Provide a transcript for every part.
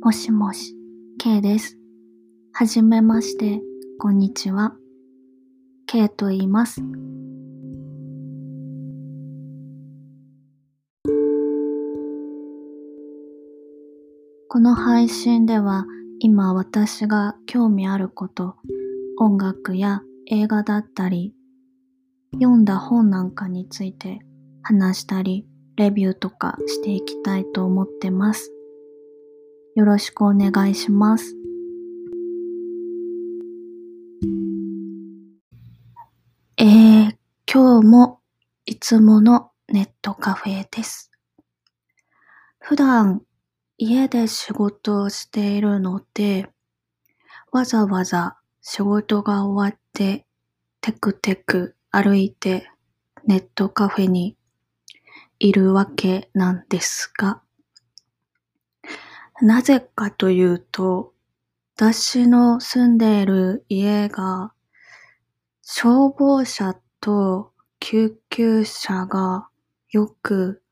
もしもし、K です。はじめまして、こんにちは。K と言います。この配信では今私が興味あること、音楽や映画だったり、読んだ本なんかについて話したり、レビューとかしていきたいと思ってます。よろしくお願いします。えー、今日もいつものネットカフェです。普段家で仕事をしているので、わざわざ仕事が終わってテクテク歩いてネットカフェにいるわけなんですが、なぜかというと、私の住んでいる家が消防車と救急車がよく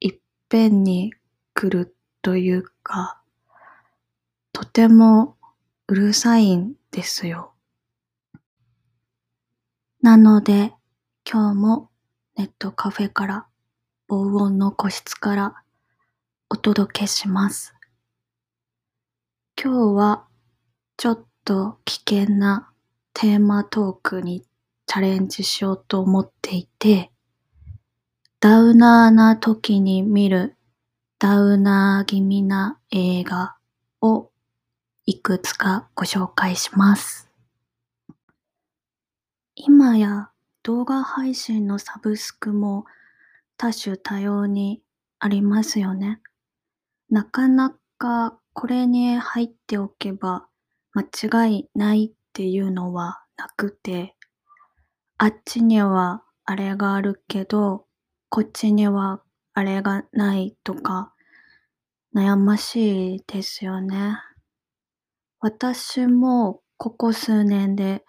いっぺんに来るというか、とてもうるさいんですよ。なので、今日もネットカフェから防音の個室からお届けします。今日はちょっと危険なテーマトークにチャレンジしようと思っていて、ダウナーな時に見るダウナー気味な映画をいくつかご紹介します。今や動画配信のサブスクも多種多様にありますよね。なかなかこれに入っておけば間違いないっていうのはなくて、あっちにはあれがあるけど、こっちにはあれがないとか、悩ましいですよね。私もここ数年で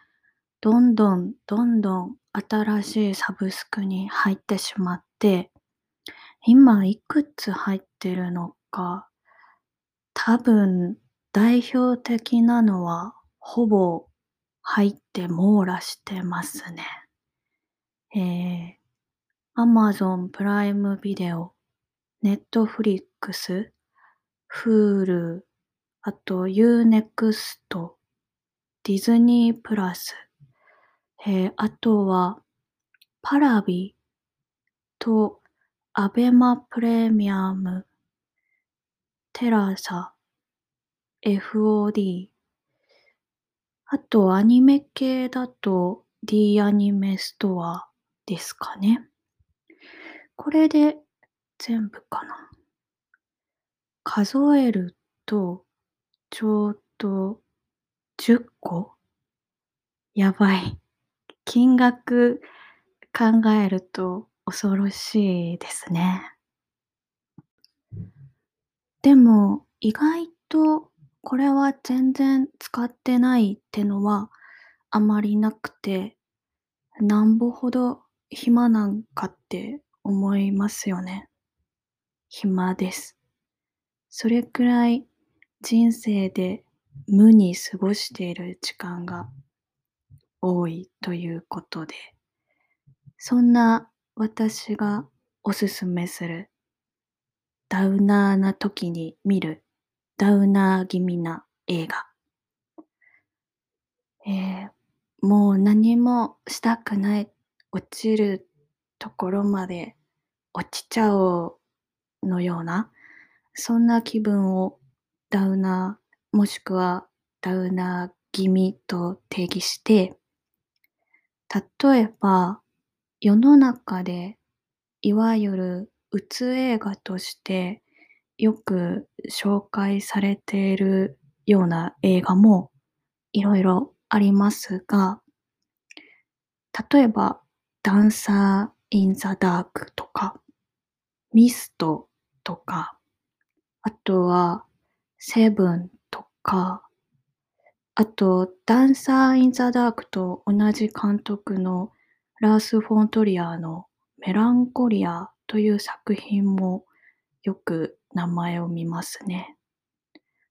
どんどんどんどん新しいサブスクに入ってしまって、今いくつ入ってるのか、多分代表的なのはほぼ入って網羅してますね。えー、Amazon プライムビデオ、Netflix、Hulu、あと Unext、ディズニープラス、えー、あとはパラビとアベマプレミアム、テラサ、FOD、あとアニメ系だと D アニメストアですかね。これで全部かな。数えるとちょうど10個やばい。金額考えると恐ろしいですね。でも意外とこれは全然使ってないってのはあまりなくてなんぼほど暇なんかって思いますよね。暇です。それくらい人生で無に過ごしている時間が多いということで、そんな私がおすすめするダウナーな時に見るダウナー気味な映画。えー、もう何もしたくない、落ちるところまで落ちちゃおうのような、そんな気分をダウナー、もしくはダウナー気味と定義して、例えば世の中でいわゆるうつ映画としてよく紹介されているような映画もいろいろありますが、例えば、ダンサー・イン・ザ・ダークとか、ミストとか、あとは、セブンとか、あと、ダンサー・イン・ザ・ダークと同じ監督のラース・フォントリアのメランコリアという作品もよく名前を見ますね。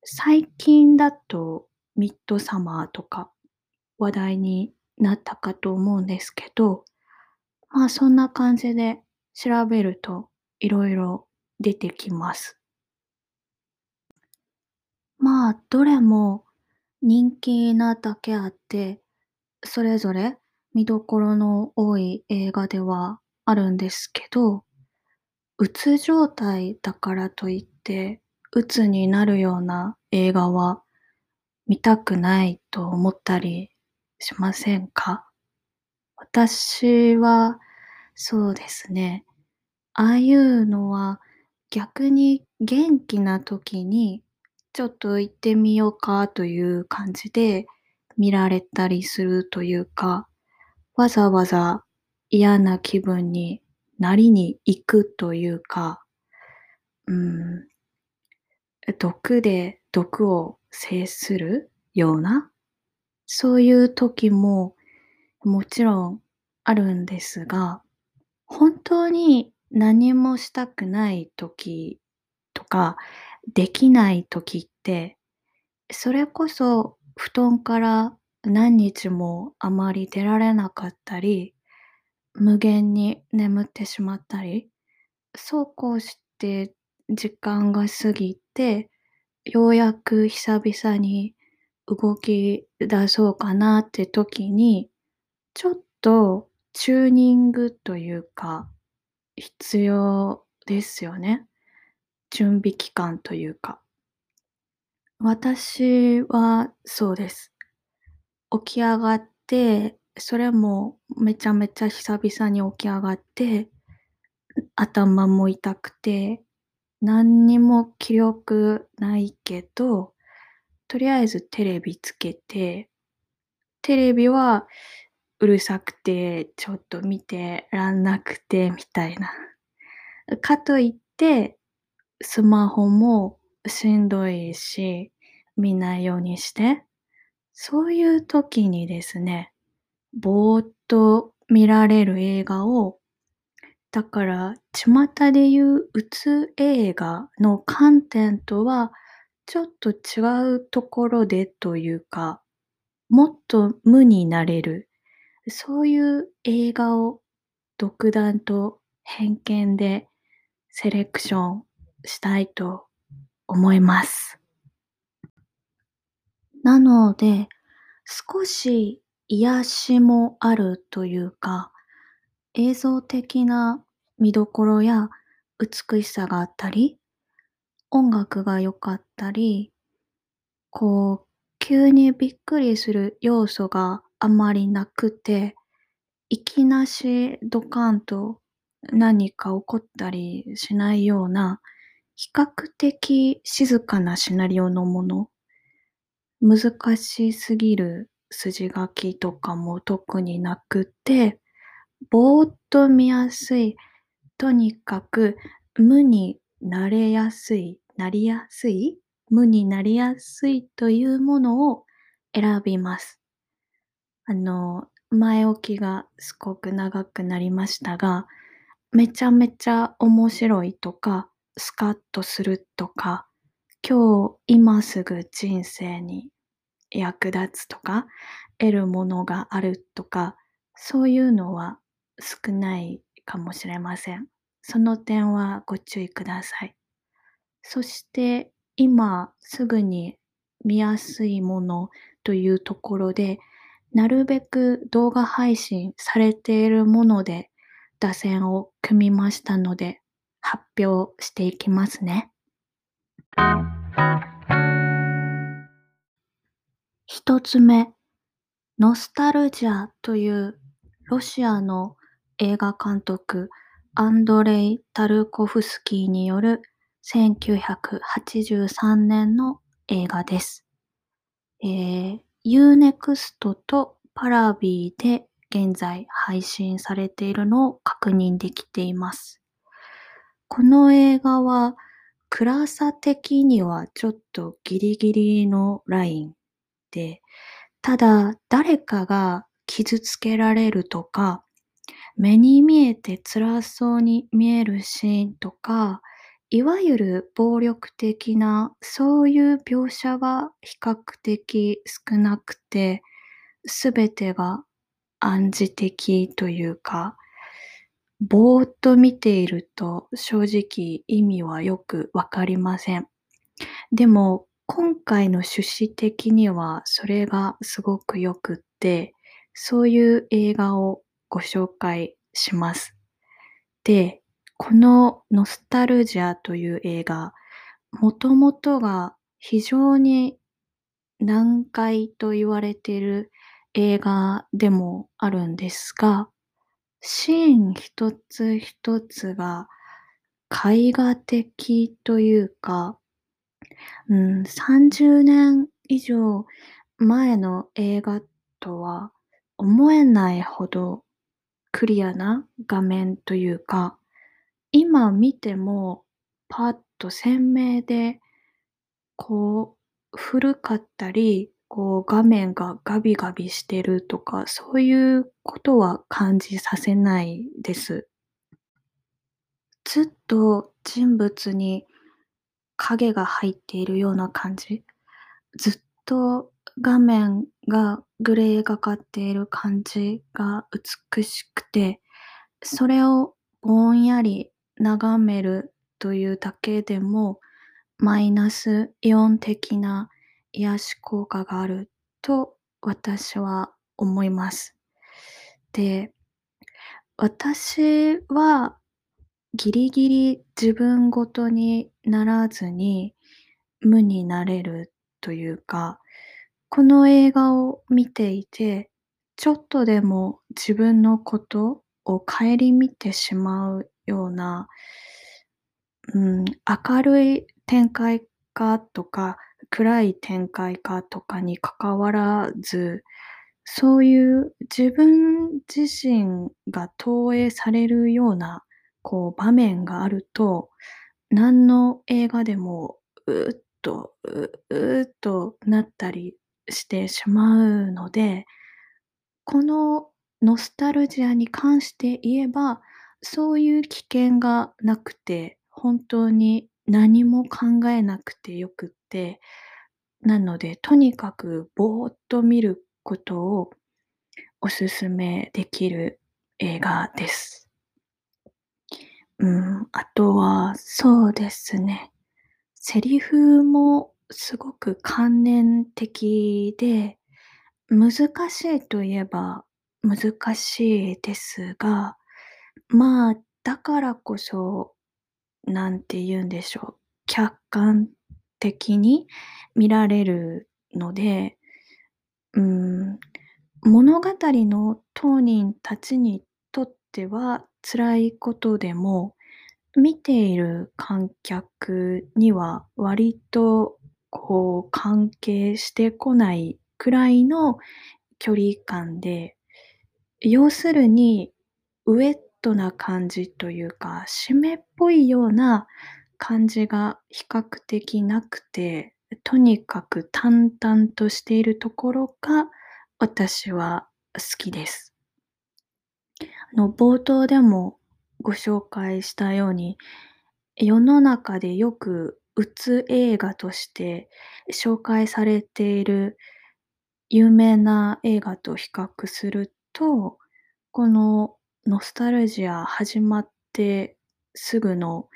最近だとミッドサマーとか話題になったかと思うんですけど、まあ、そんな感じで調べると色々出てきます。まあ、どれも人気なだけあって、それぞれ見どころの多い映画ではあるんですけど、鬱状態だからといって、鬱になるような映画は見たくないと思ったりしませんか？私は、そうですね、ああいうのは逆に元気な時にちょっと行ってみようかという感じで見られたりするというか、わざわざ嫌な気分になりに行くというか、うん、毒で毒を制するような、そういう時ももちろんあるんですが、本当に何もしたくない時とか、できない時って、それこそ布団から何日もあまり出られなかったり、無限に眠ってしまったり、そうこうして時間が過ぎて、ようやく久々に動き出そうかなって時に、ちょっとチューニングというか、必要ですよね。準備期間というか。私はそうです。起き上がって、それもめちゃめちゃ久々に起き上がって、頭も痛くて、何にも気力ないけど、とりあえずテレビつけて、テレビはうるさくて、ちょっと見てらんなくてみたいな。かといって、スマホもしんどいし、見ないようにして、そういう時にですね、ぼーっと見られる映画を、だから巷で言ううつ映画の観点とはちょっと違うところでというか、もっと無になれる、そういう映画を独断と偏見でセレクションしたいと思います。なので、少し癒しもあるというか、映像的な見どころや美しさがあったり、音楽が良かったり、こう、急にびっくりする要素があまりなくて、いきなしドカンと何か起こったりしないような、比較的静かなシナリオのもの。難しすぎる筋書きとかも特になくて、ぼーっと見やすい、とにかく無になれやすい、なりやすい、無になりやすいというものを選びます。あの、前置きがすごく長くなりましたが、めちゃめちゃ面白いとか、スカッとするとか、今日今すぐ人生に役立つとか、得るものがあるとか、そういうのは少ないかもしれません。その点はご注意ください。そして今すぐに見やすいものというところで、なるべく動画配信されているもので打線を組みましたので、発表していきますね。一つ目、ノスタルジャというロシアの映画監督アンドレイ・タルコフスキーによる1983年の映画です。えー、Unext とパラビーで現在配信されているのを確認できています。この映画は暗さ的にはちょっとギリギリのラインで、ただ誰かが傷つけられるとか、目に見えて辛そうに見えるシーンとか、いわゆる暴力的な、そういう描写は比較的少なくて、すべてが暗示的というか、ぼーっと見ていると正直意味はよくわかりません。でも、今回の趣旨的にはそれがすごく良くって、そういう映画をご紹介します。で、このノスタルジアという映画、もともとが非常に難解と言われている映画でもあるんですが、シーン一つ一つが絵画的というか、うん、30年以上前の映画とは思えないほどクリアな画面というか、今見てもパッと鮮明で、こう古かったり、こう画面がガビガビしてるとか、そういうことは感じさせないです。ずっと人物に影が入っているような感じ。ずっと画面がグレーがかっている感じが美しくて、それをぼんやり眺めるというだけでも、マイナスイオン的な癒し効果があると私は思います。で、私はギリギリ自分ごとにならずに無になれるというか、この映画を見ていて、ちょっとでも自分のことを顧みてしまうような、うん、明るい展開かとか、暗い展開かとかに関わらず、そういう自分自身が投影されるような、こう場面があると、何の映画でも、うっと、ううっとなったりしてしまうので、このノスタルジアに関して言えば、そういう危険がなくて、本当に何も考えなくてよくって、なので、とにかくぼーっと見ることをお勧めできる映画です。うん、あとは、そうですね。セリフもすごく観念的で、難しいといえば難しいですが、まあ、だからこそ、なんて言うんでしょう、客観的に見られるので、うん、物語の当人たちにとっては辛いことでも、見ている観客には割とこう関係してこないくらいの距離感で、要するにウェットな感じというか、湿っぽいような感じが比較的なくて、とにかく淡々としているところが私は好きです。の冒頭でもご紹介したように、世の中でよくうつ映画として紹介されている有名な映画と比較すると、このノスタルジア始まってすぐの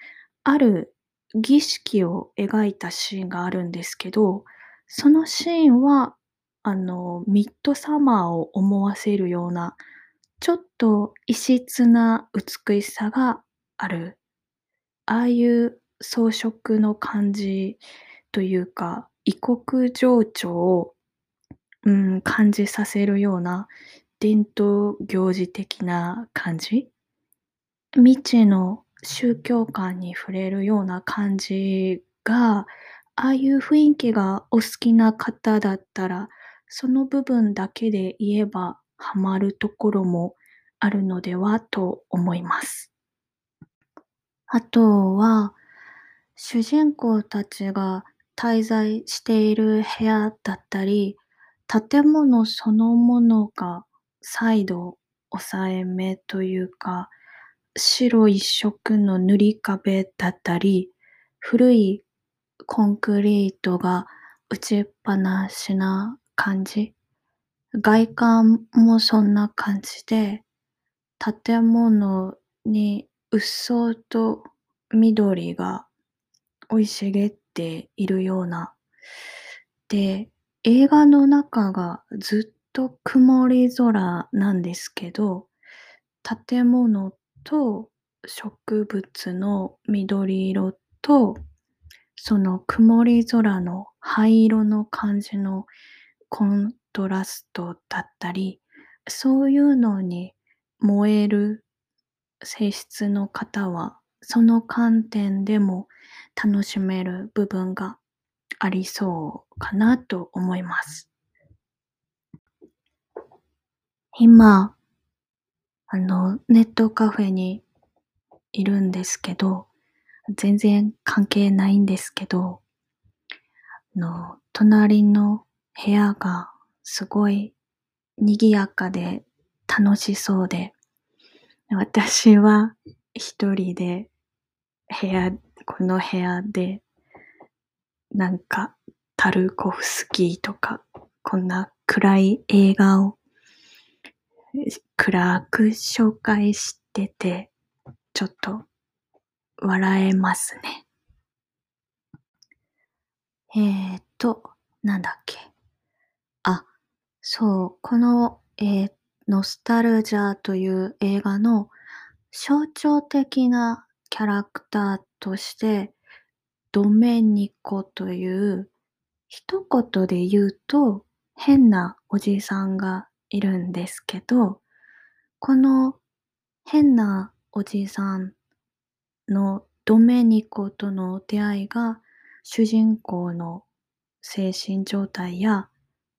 ある儀式を描いたシーンがあるんですけど、そのシーンは、あの、ミッドサマーを思わせるような、ちょっと異質な美しさがある。ああいう装飾の感じというか、異国情緒を、うん、感じさせるような伝統行事的な感じ未知の宗教観に触れるような感じが、ああいう雰囲気がお好きな方だったら、その部分だけで言えばハマるところもあるのではと思います。あとは、主人公たちが滞在している部屋だったり、建物そのものが再度抑えめというか、白一色の塗り壁だったり、古いコンクリートが打ちっぱなしな感じ。外観もそんな感じで、建物にうっそうと緑が生い茂っているような。で、映画の中がずっと曇り空なんですけど、建物と植物の緑色と、その曇り空の灰色の感じのコントラストだったり、そういうのに燃える性質の方は、その観点でも楽しめる部分がありそうかなと思います。今、あの、ネットカフェにいるんですけど、全然関係ないんですけど、あの、隣の部屋がすごい賑やかで楽しそうで、私は一人で部屋、この部屋でなんかタルコフスキーとかこんな暗い映画を暗く紹介しててちょっと笑えますね。えーと、なんだっけ。そう、この、えー、ノスタルジャーという映画の象徴的なキャラクターとして、ドメニコという一言で言うと変なおじさんがいるんですけど、この変なおじさんのドメニコとの出会いが主人公の精神状態や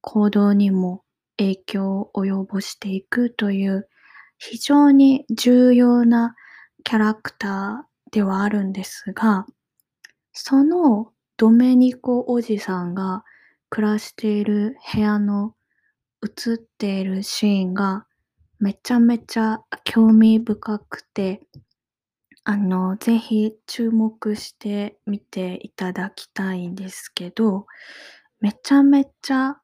行動にも影響を及ぼしていくという非常に重要なキャラクターではあるんですが、そのドメニコおじさんが暮らしている部屋の映っているシーンがめちゃめちゃ興味深くて、あの、ぜひ注目してみていただきたいんですけど、めちゃめちゃ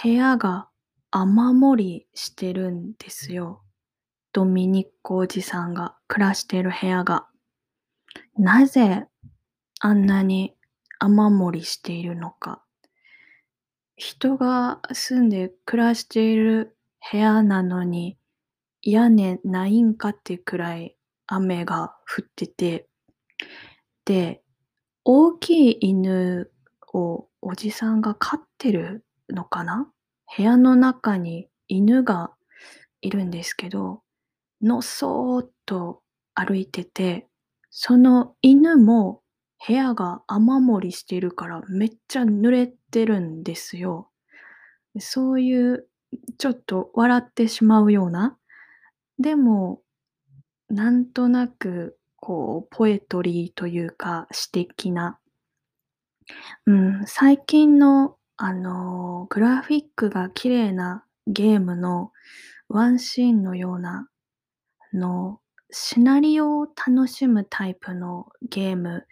部屋が雨漏りしてるんですよ。ドミニッコおじさんが暮らしている部屋が。なぜあんなに雨漏りしているのか。人が住んで暮らしている部屋なのに屋根ないんかってくらい雨が降ってて、で、大きい犬をおじさんが飼ってるのかな？部屋の中に犬がいるんですけど、のそーっと歩いてて、その犬も部屋が雨漏りしてるからめっちゃ濡れてるんですよ。そういうちょっと笑ってしまうような、でもなんとなく、こう、ポエトリーというか、詩的な、うん、最近の、あの、グラフィックが綺麗なゲームのワンシーンのような、の、シナリオを楽しむタイプのゲーム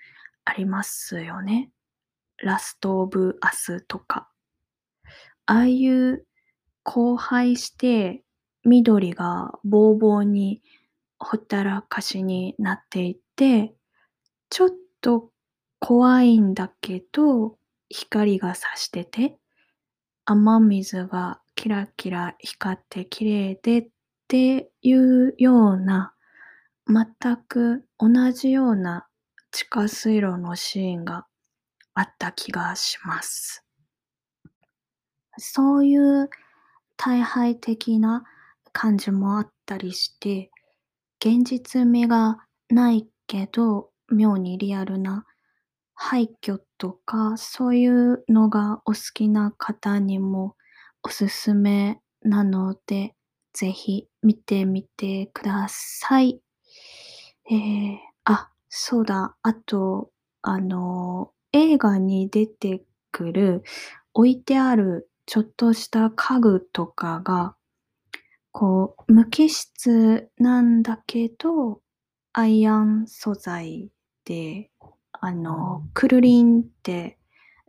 ありますよね。ラストオブアスとか。ああいう荒廃して緑がボーボーにほったらかしになっていて、ちょっと怖いんだけど、光が差してて、雨水がキラキラ光って綺麗でっていうような、全く同じような地下水路のシーンがあった気がします。そういう大敗的な感じもあったりして、現実味がないけど、妙にリアルな廃墟とか、そういうのがお好きな方にもおすすめなので、ぜひ見てみてください。えー、あ、そうだ。あと、あの、映画に出てくる置いてあるちょっとした家具とかがこう、無機質なんだけど、アイアン素材で、ああの、くるりんって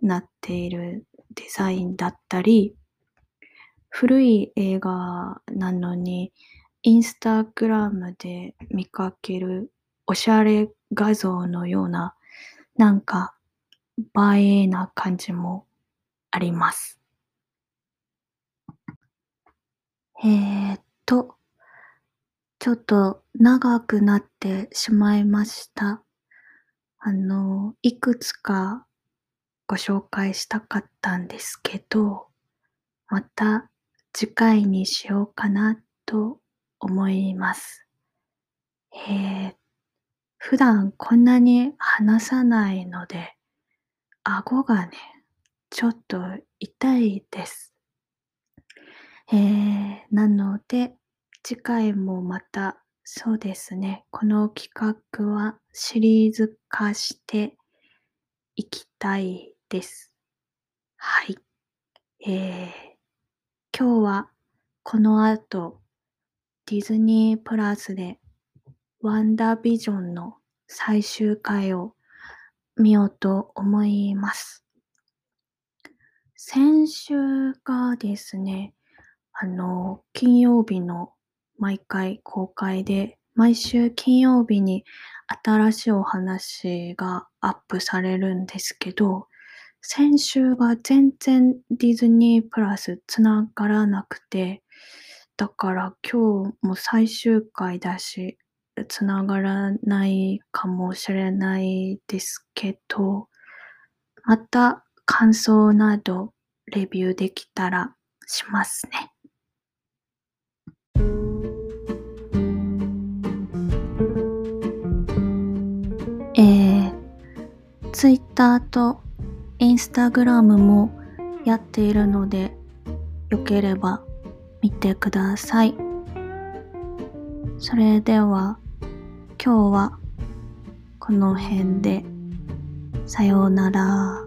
なっているデザインだったり、古い映画なのに、インスタグラムで見かけるおしゃれ画像のような、なんか映えな感じもあります。えーっと、ちょっと長くなってしまいました。あの、いくつかご紹介したかったんですけど、また次回にしようかなと思います。えー、普段こんなに話さないので、顎がね、ちょっと痛いです。えー、なので、次回もまた、そうですね、この企画はシリーズ化していきたいです。はい。えー、今日はこの後、ディズニープラスでワンダービジョンの最終回を見ようと思います。先週がですね、あの、金曜日の毎回公開で、毎週金曜日に新しいお話がアップされるんですけど、先週が全然ディズニープラス繋がらなくて、だから今日も最終回だし、繋がらないかもしれないですけど、また感想などレビューできたらしますね。Twitter と Instagram もやっているので、よければ見てください。それでは、今日はこの辺で、さようなら。